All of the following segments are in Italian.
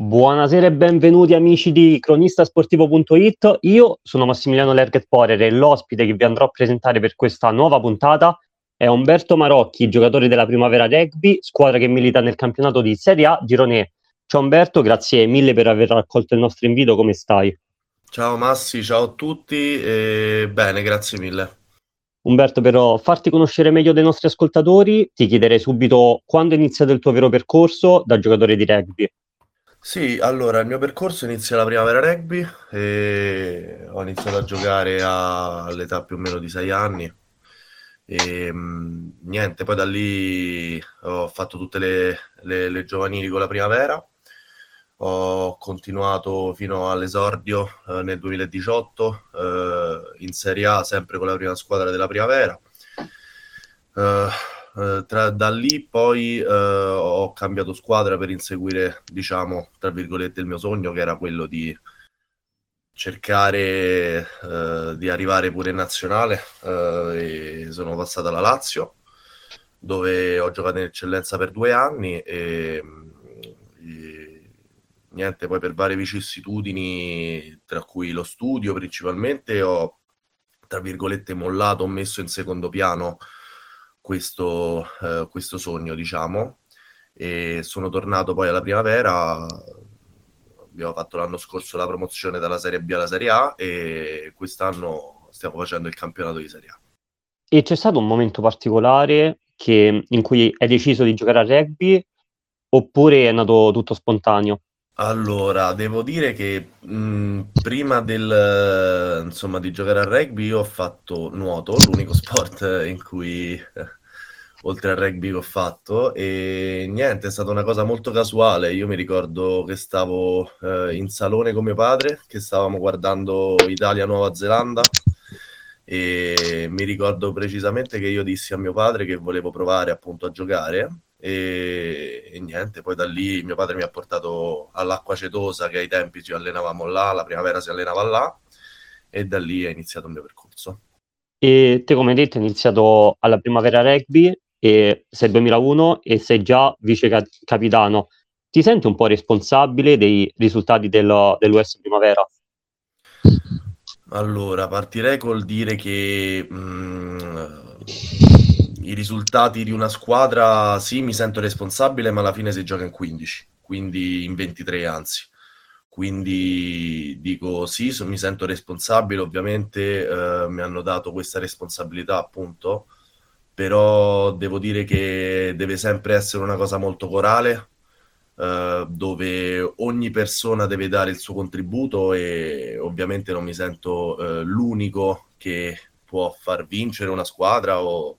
Buonasera e benvenuti amici di cronistasportivo.it. Io sono Massimiliano Lerget Porer e l'ospite che vi andrò a presentare per questa nuova puntata è Umberto Marocchi, giocatore della Primavera Rugby, squadra che milita nel campionato di Serie A Girone. Ciao Umberto, grazie mille per aver raccolto il nostro invito, come stai? Ciao Massi, ciao a tutti, e... bene, grazie mille. Umberto, per farti conoscere meglio dei nostri ascoltatori, ti chiederei subito quando è iniziato il tuo vero percorso da giocatore di rugby. Sì, allora il mio percorso inizia alla primavera rugby e ho iniziato a giocare all'età più o meno di sei anni e mh, niente, poi da lì ho fatto tutte le, le- le giovanili con la primavera, ho continuato fino all'esordio eh, nel 2018 eh, in Serie A sempre con la prima squadra della primavera. Eh, eh, tra, da lì poi eh, ho cambiato squadra per inseguire, diciamo, tra virgolette, il mio sogno, che era quello di cercare eh, di arrivare pure in nazionale. Eh, sono passato alla Lazio, dove ho giocato in eccellenza per due anni e, e niente, poi per varie vicissitudini, tra cui lo studio principalmente, ho tra virgolette mollato, ho messo in secondo piano questo, eh, questo sogno, diciamo, e sono tornato poi alla primavera. Abbiamo fatto l'anno scorso la promozione dalla Serie B alla Serie A e quest'anno stiamo facendo il campionato di Serie A. E c'è stato un momento particolare che, in cui hai deciso di giocare a rugby oppure è nato tutto spontaneo? Allora, devo dire che mh, prima del, insomma, di giocare a rugby io ho fatto nuoto, l'unico sport in cui, oltre al rugby che ho fatto, e niente, è stata una cosa molto casuale. Io mi ricordo che stavo eh, in salone con mio padre, che stavamo guardando Italia-Nuova Zelanda, e mi ricordo precisamente che io dissi a mio padre che volevo provare appunto a giocare e, e, niente, poi da lì mio padre mi ha portato all'acqua cetosa che ai tempi ci allenavamo là, la primavera si allenava là e da lì è iniziato il mio percorso. E te come hai detto hai iniziato alla primavera rugby e sei 2001 e sei già vice capitano. Ti senti un po' responsabile dei risultati del, dell'US Primavera? Allora, partirei col dire che mh, mm, i risultati di una squadra, sì, mi sento responsabile, ma alla fine si gioca in 15, quindi in 23 anzi. Quindi dico sì, so, mi sento responsabile, ovviamente eh, mi hanno dato questa responsabilità appunto, però devo dire che deve sempre essere una cosa molto corale, eh, dove ogni persona deve dare il suo contributo e ovviamente non mi sento eh, l'unico che può far vincere una squadra o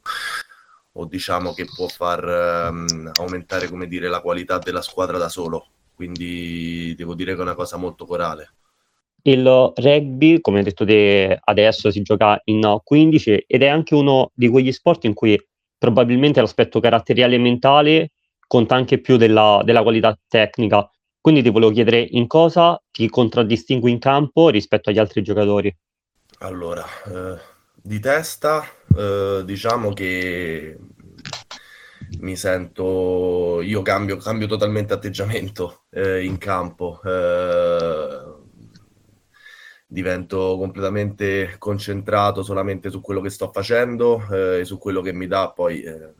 o diciamo che può far um, aumentare dire, la qualità della squadra da solo. Quindi devo dire che è una cosa molto corale. Il rugby, come detto te, adesso si gioca in 15 ed è anche uno di quegli sport in cui probabilmente l'aspetto caratteriale e mentale conta anche più della, della qualità tecnica. Quindi ti volevo chiedere in cosa ti contraddistingui in campo rispetto agli altri giocatori. Allora, eh, di testa, eh, diciamo che mi sento, io cambio, cambio totalmente atteggiamento eh, in campo, eh, divento completamente concentrato solamente su quello che sto facendo eh, e su quello che mi dà poi eh,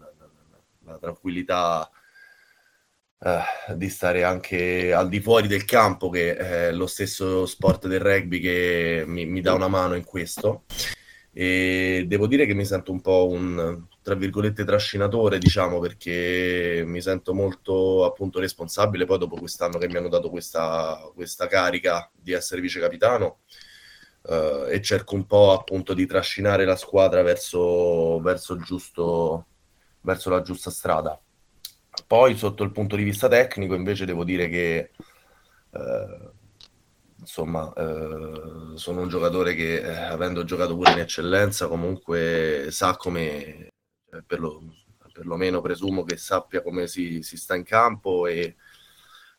la, tranquillità eh, di stare anche al di fuori del campo, che è lo stesso sport del rugby che mi, mi dà una mano in questo. E devo dire che mi sento un po' un tra virgolette trascinatore, diciamo, perché mi sento molto appunto responsabile poi dopo quest'anno che mi hanno dato questa, questa carica di essere vice capitano eh, e cerco un po' appunto di trascinare la squadra verso, verso, giusto, verso la giusta strada. Poi sotto il punto di vista tecnico invece devo dire che eh, insomma, eh, sono un giocatore che, avendo giocato pure in eccellenza, comunque sa come, per lo, perlomeno presumo che sappia come si, si, sta in campo e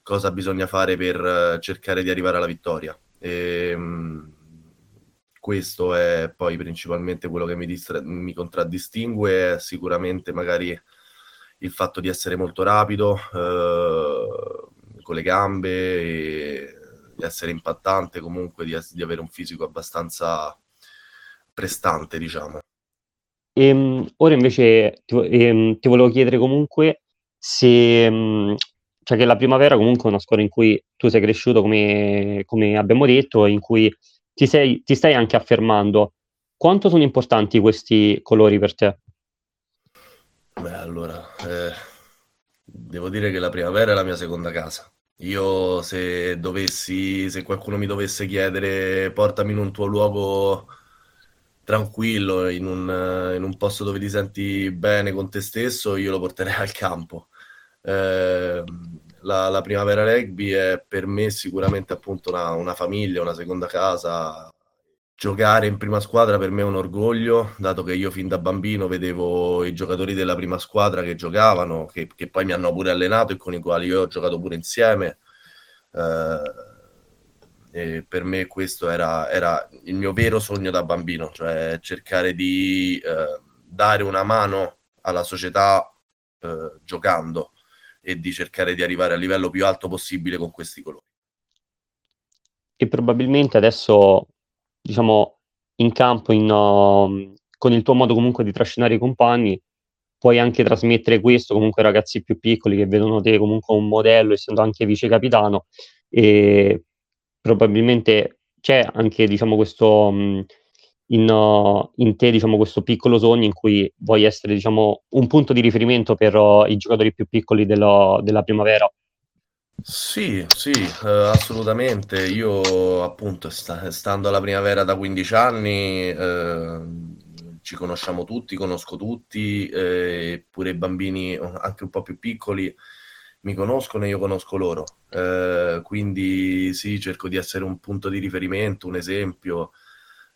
cosa bisogna fare per eh, cercare di arrivare alla vittoria. E, ehm, questo è poi principalmente quello che mi, distra- mi contraddistingue, sicuramente magari il fatto di essere molto rapido, eh, con le gambe, di essere impattante, comunque di, di avere un fisico abbastanza prestante, diciamo. Ehm, ora invece ti, ehm, ti, volevo chiedere comunque se, mh, cioè che la primavera comunque è una scuola in cui tu sei cresciuto, come, come abbiamo detto, in cui ti, sei, ti stai anche affermando. Quanto sono importanti questi colori per te? Beh, allora, eh, devo dire che la primavera è la mia seconda casa. Io se dovessi, se qualcuno mi dovesse chiedere portami in un tuo luogo tranquillo, in un, in un posto dove ti senti bene con te stesso, io lo porterei al campo. Eh, la, la, primavera rugby è per me sicuramente appunto una, una famiglia, una seconda casa, giocare in prima squadra per me è un orgoglio, dato che io fin da bambino vedevo i giocatori della prima squadra che giocavano, che, che poi mi hanno pure allenato e con i quali io ho giocato pure insieme. Eh, e per me questo era, era, il mio vero sogno da bambino, cioè cercare di eh, dare una mano alla società eh, giocando e di cercare di arrivare al livello più alto possibile con questi colori. E probabilmente adesso diciamo, in campo in, uh, con il tuo modo comunque di trascinare i compagni, puoi anche trasmettere questo comunque ai ragazzi più piccoli che vedono te comunque un modello, essendo anche vice capitano, e probabilmente c'è anche diciamo, questo, mh, in, uh, in, te diciamo, questo piccolo sogno in cui vuoi essere diciamo, un punto di riferimento per uh, i giocatori più piccoli dello, della primavera. Sì, sì, eh, assolutamente. Io appunto sta- stando alla primavera da 15 anni eh, ci conosciamo tutti, conosco tutti, eh, pure i bambini anche un po' più piccoli mi conoscono e io conosco loro. Eh, quindi sì, cerco di essere un punto di riferimento, un esempio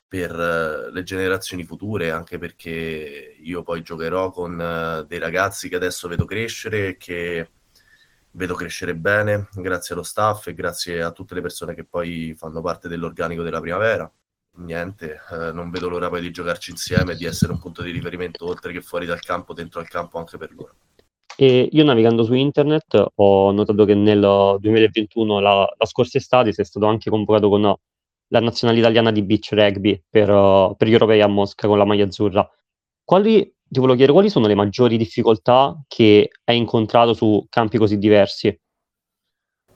per eh, le generazioni future, anche perché io poi giocherò con eh, dei ragazzi che adesso vedo crescere e che vedo crescere bene grazie allo staff e grazie a tutte le persone che poi fanno parte dell'organico della primavera. Niente, eh, non vedo l'ora poi di giocarci insieme e di essere un punto di riferimento oltre che fuori dal campo, dentro al campo anche per loro. E io navigando su internet ho notato che nel 2021, la, la scorsa estate, sei stato anche convocato con la nazionale italiana di beach rugby per, per gli europei a Mosca con la maglia azzurra. Quali ti volevo chiedere quali sono le maggiori difficoltà che hai incontrato su campi così diversi?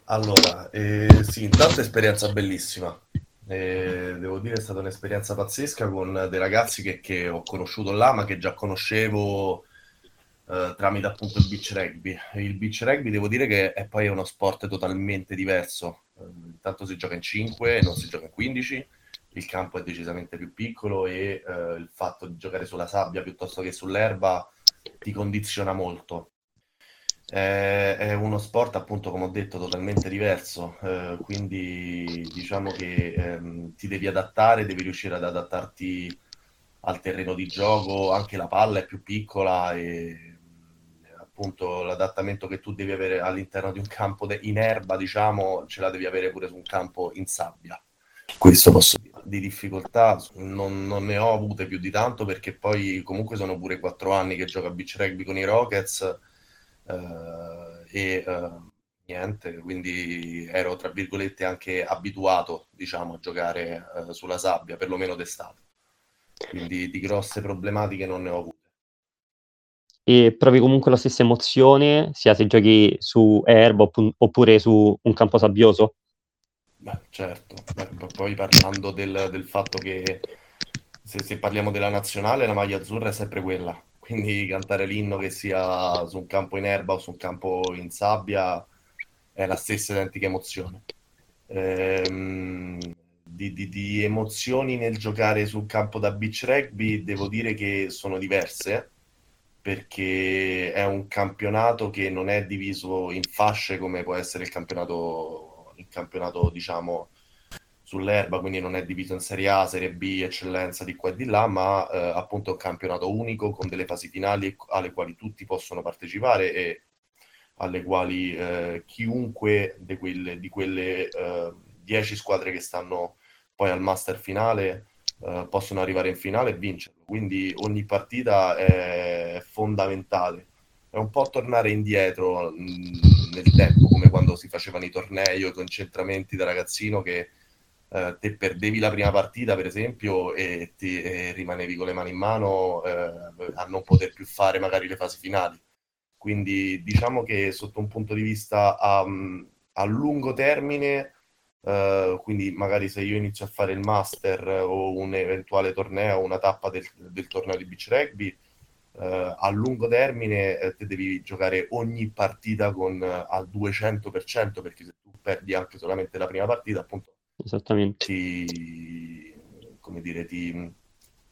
Allora, eh, sì, intanto esperienza bellissima. Eh, devo dire è stata un'esperienza pazzesca con dei ragazzi che, che ho conosciuto là, ma che già conoscevo eh, tramite appunto il beach rugby. Il beach rugby devo dire che è poi uno sport totalmente diverso. Eh, intanto si gioca in 5, non si gioca in 15 il campo è decisamente più piccolo e eh, il fatto di giocare sulla sabbia piuttosto che sull'erba ti condiziona molto. È uno sport, appunto, come ho detto, totalmente diverso, eh, quindi diciamo che ehm, ti devi adattare, devi riuscire ad adattarti al terreno di gioco, anche la palla è più piccola e appunto l'adattamento che tu devi avere all'interno di un campo de- in erba, diciamo, ce la devi avere pure su un campo in sabbia. Questo posso dire. Di difficoltà non, non, ne ho avute più di tanto perché poi comunque sono pure quattro anni che gioco a beach rugby con i Rockets eh, e eh, niente, quindi ero tra virgolette anche abituato diciamo a giocare eh, sulla sabbia, perlomeno d'estate. Quindi di grosse problematiche non ne ho avute. E provi comunque la stessa emozione sia se giochi su erba oppure su un campo sabbioso? Beh, certo, Beh, poi parlando del, del fatto che se, se, parliamo della nazionale, la maglia azzurra è sempre quella, quindi cantare l'inno che sia su un campo in erba o su un campo in sabbia è la stessa identica emozione. Ehm, di, di, di emozioni nel giocare sul campo da beach rugby devo dire che sono diverse perché è un campionato che non è diviso in fasce come può essere il campionato il campionato, diciamo, sull'erba, quindi non è diviso in Serie A, Serie B, eccellenza di qua e di là, ma eh, appunto è un campionato unico con delle fasi finali alle quali tutti possono partecipare e alle quali eh, chiunque di quelle, di quelle eh, 10 squadre che stanno poi al master finale eh, possono arrivare in finale e vincerlo. Quindi ogni partita è fondamentale. È un po' tornare indietro mh, nel tempo, come quando si facevano i tornei o i concentramenti da ragazzino che eh, te perdevi la prima partita, per esempio, e, ti, e rimanevi con le mani in mano eh, a non poter più fare magari le fasi finali. Quindi diciamo che sotto un punto di vista a, a lungo termine, eh, quindi magari se io inizio a fare il master o un eventuale torneo, una tappa del, del torneo di beach rugby, Uh, a lungo termine eh, te devi giocare ogni partita con, uh, al 200% perché se tu perdi anche solamente la prima partita appunto Esattamente. Ti, come dire, ti,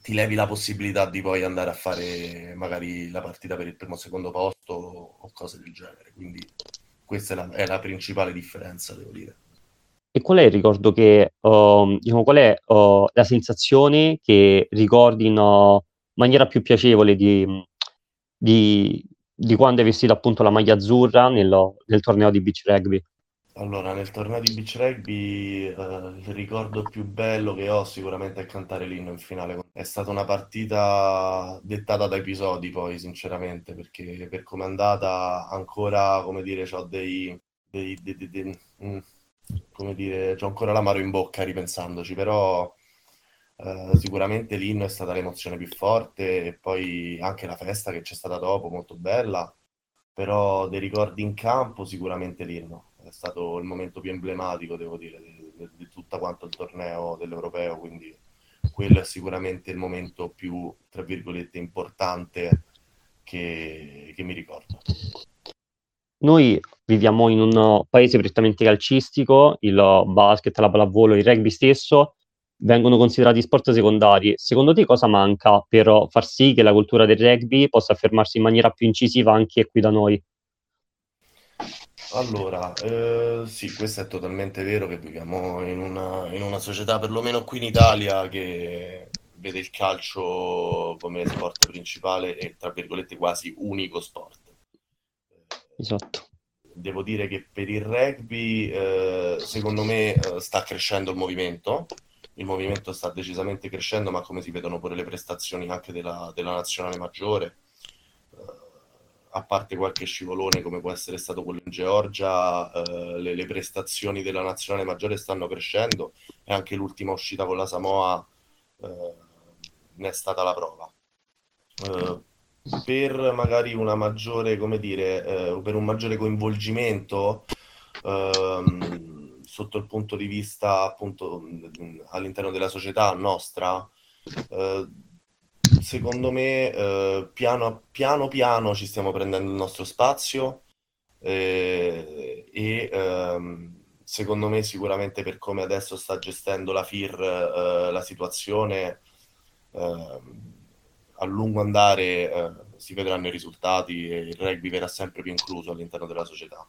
ti levi la possibilità di poi andare a fare magari la partita per il primo o secondo posto o cose del genere. Quindi questa è la, è la principale differenza, devo dire. E qual è il ricordo che, uh, diciamo, qual è uh, la sensazione che ricordi in maniera più piacevole di, di, di, quando hai vestito appunto la maglia azzurra nel, nel torneo di beach rugby? Allora, nel torneo di beach rugby, eh, il ricordo più bello che ho sicuramente è cantare l'inno in finale. È stata una partita dettata da episodi, poi, sinceramente, perché per come è andata ancora, come dire, ho dei, dei, dei, dei, dei mm, come dire, c'ho ancora l'amaro in bocca ripensandoci, però eh, sicuramente l'inno è stata l'emozione più forte e poi anche la festa che c'è stata dopo, molto bella, però dei ricordi in campo sicuramente l'inno è stato il momento più emblematico, devo dire, di, di, di tutto quanto il torneo dell'Europeo, quindi quello è sicuramente il momento più, tra virgolette, importante che, che mi ricordo. Noi viviamo in un paese prettamente calcistico, il basket, la pallavolo, il rugby stesso vengono considerati sport secondari. Secondo te cosa manca per far sì che la cultura del rugby possa affermarsi in maniera più incisiva anche qui da noi? Allora, eh, sì, questo è totalmente vero che viviamo in una, in una società, perlomeno qui in Italia, che vede il calcio come sport principale e, tra virgolette, quasi unico sport. Esatto. Devo dire che per il rugby, eh, secondo me, eh, sta crescendo il movimento. Il movimento sta decisamente crescendo, ma come si vedono pure le prestazioni anche della, della nazionale maggiore a parte qualche scivolone come può essere stato quello in Georgia, eh, le, le, prestazioni della nazionale maggiore stanno crescendo e anche l'ultima uscita con la Samoa eh, ne è stata la prova. Per magari una maggiore, come dire, eh, per un maggiore coinvolgimento ehm, sotto il punto di vista appunto all'interno della società nostra, eh, secondo me eh, piano, piano piano ci stiamo prendendo il nostro spazio eh, e ehm, secondo me sicuramente per come adesso sta gestendo la FIR eh, la situazione ehm, a lungo andare eh, si vedranno i risultati e il rugby verrà sempre più incluso all'interno della società.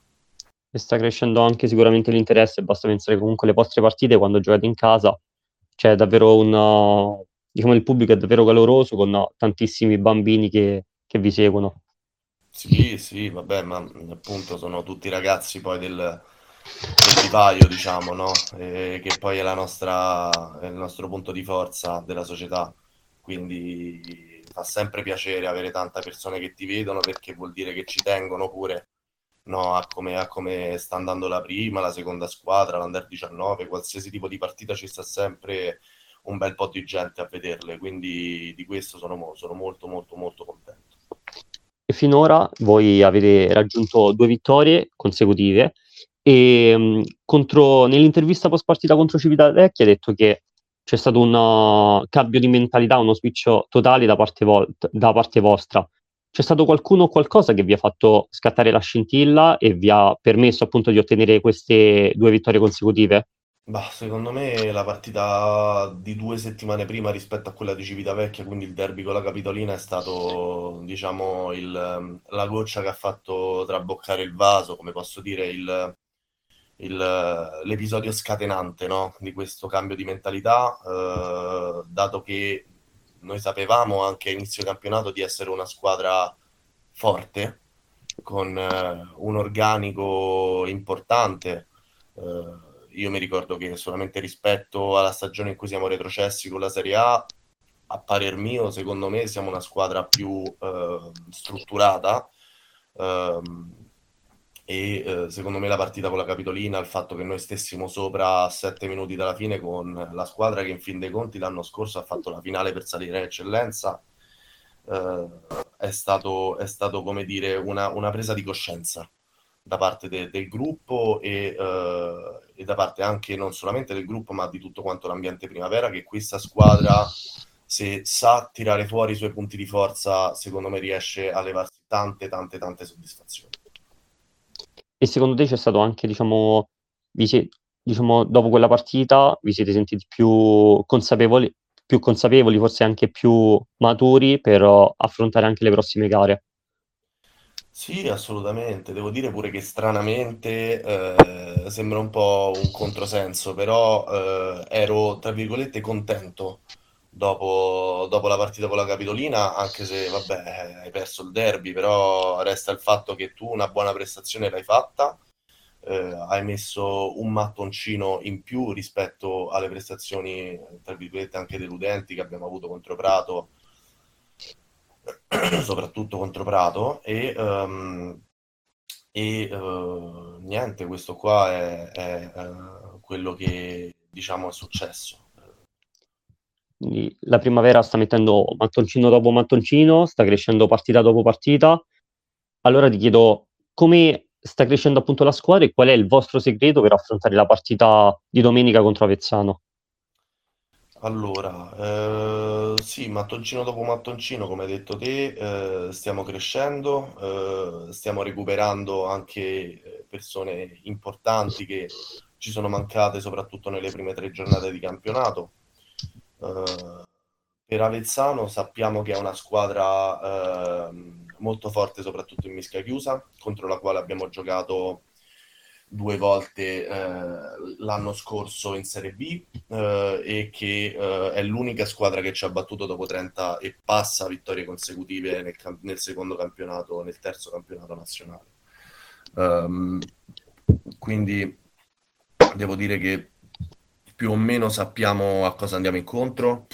E sta crescendo anche sicuramente l'interesse, basta pensare comunque alle vostre partite quando giocate in casa, c'è davvero un, diciamo, il pubblico è davvero caloroso con tantissimi bambini che, che vi seguono. Sì, sì, vabbè, ma appunto sono tutti ragazzi poi del, del vivaio, diciamo, no? E che poi è, la nostra, è il nostro punto di forza della società. Quindi fa sempre piacere avere tante persone che ti vedono perché vuol dire che ci tengono pure no, a, come, a come sta andando la prima, la seconda squadra, l'Under 19, qualsiasi tipo di partita ci sta sempre un bel po' di gente a vederle, quindi di questo sono, sono molto molto molto contento. E finora voi avete raggiunto due vittorie consecutive e um, contro, nell'intervista post partita contro Civitavecchia hai detto che c'è stato un uh, cambio di mentalità, uno switch totale da parte, vo- da parte vostra. C'è stato qualcuno o qualcosa che vi ha fatto scattare la scintilla e vi ha permesso appunto di ottenere queste due vittorie consecutive? Bah, secondo me la partita di due settimane prima rispetto a quella di Civitavecchia, quindi il derby con la Capitolina, è stato, diciamo, il, la goccia che ha fatto traboccare il vaso, come posso dire, il, il, l'episodio scatenante no? di questo cambio di mentalità, eh, dato che noi sapevamo anche a inizio campionato di essere una squadra forte, con eh, un organico importante. Eh, io mi ricordo che solamente rispetto alla stagione in cui siamo retrocessi con la Serie A, a parer mio, secondo me siamo una squadra più eh, strutturata eh, e eh, secondo me la partita con la Capitolina, il fatto che noi stessimo sopra a sette minuti dalla fine con la squadra che in fin dei conti l'anno scorso ha fatto la finale per salire in eccellenza, eh, è, stato, è stato come dire una, una presa di coscienza da parte de, del gruppo e, eh, e, da parte anche non solamente del gruppo ma di tutto quanto l'ambiente primavera che questa squadra se sa tirare fuori i suoi punti di forza secondo me riesce a levarsi tante tante tante soddisfazioni e secondo te c'è stato anche, diciamo, vi siete, diciamo, dopo quella partita vi siete sentiti più consapevoli, più consapevoli, forse anche più maturi per affrontare anche le prossime gare? Sì, assolutamente. Devo dire pure che stranamente eh, sembra un po' un controsenso, però eh, ero, tra virgolette, contento dopo, dopo, la partita con la Capitolina, anche se vabbè, hai perso il derby, però resta il fatto che tu una buona prestazione l'hai fatta, eh, hai messo un mattoncino in più rispetto alle prestazioni, tra virgolette, anche deludenti che abbiamo avuto contro Prato, soprattutto contro Prato, e, um, e uh, niente, questo qua è, è uh, quello che diciamo è successo quindi la primavera sta mettendo mattoncino dopo mattoncino, sta crescendo partita dopo partita. Allora ti chiedo come sta crescendo appunto la squadra e qual è il vostro segreto per affrontare la partita di domenica contro Avezzano? Allora, eh, sì, mattoncino dopo mattoncino, come hai detto te, eh, stiamo crescendo, eh, stiamo recuperando anche eh, persone importanti che ci sono mancate soprattutto nelle prime tre giornate di campionato. Uh, per Avezzano sappiamo che è una squadra uh, molto forte, soprattutto in mischia chiusa, contro la quale abbiamo giocato due volte uh, l'anno scorso in Serie B e che è l'unica squadra che ci ha battuto dopo 30 e passa vittorie consecutive nel, nel secondo campionato, nel terzo campionato nazionale. Um, quindi devo dire che più o meno sappiamo a cosa andiamo incontro.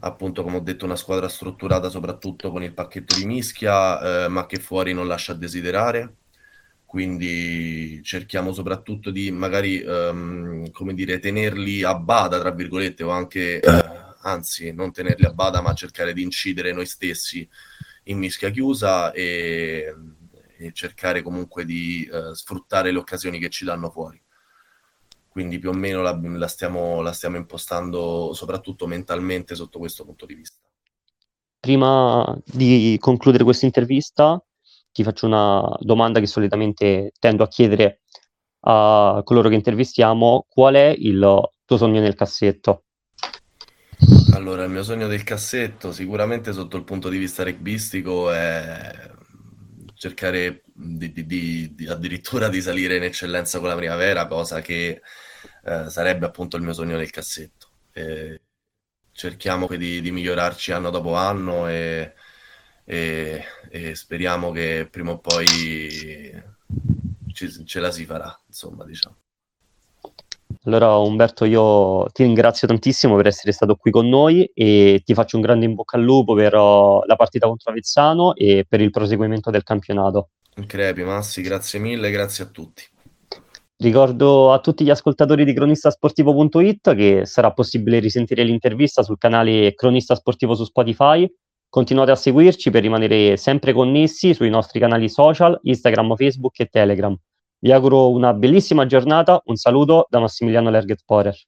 Appunto, come ho detto, una squadra strutturata soprattutto con il pacchetto di mischia, eh, ma che fuori non lascia desiderare. Quindi cerchiamo soprattutto di magari, um, come dire, tenerli a bada, tra virgolette, o anche, eh, anzi, non tenerli a bada, ma cercare di incidere noi stessi in mischia chiusa e, e cercare comunque di uh, sfruttare le occasioni che ci danno fuori quindi più o meno la, la, stiamo, la stiamo impostando soprattutto mentalmente sotto questo punto di vista. Prima di concludere questa intervista, ti faccio una domanda che solitamente tendo a chiedere a coloro che intervistiamo: qual è il tuo sogno nel cassetto? Allora, il mio sogno del cassetto, sicuramente sotto il punto di vista rugbyistico, è cercare di, di, di, addirittura di salire in eccellenza con la primavera, cosa che eh, sarebbe appunto il mio sogno nel cassetto. E cerchiamo di, di, migliorarci anno dopo anno e, e, e, speriamo che prima o poi ci, ce la si farà, insomma, diciamo. Allora Umberto, io ti ringrazio tantissimo per essere stato qui con noi e ti faccio un grande in bocca al lupo per uh, la partita contro Avezzano e per il proseguimento del campionato. Crepi, Massi, grazie mille, grazie a tutti. Ricordo a tutti gli ascoltatori di cronistasportivo.it che sarà possibile risentire l'intervista sul canale Cronista Sportivo su Spotify. Continuate a seguirci per rimanere sempre connessi sui nostri canali social, Instagram, Facebook e Telegram. Vi auguro una bellissima giornata, un saluto da Massimiliano Lerget Porer.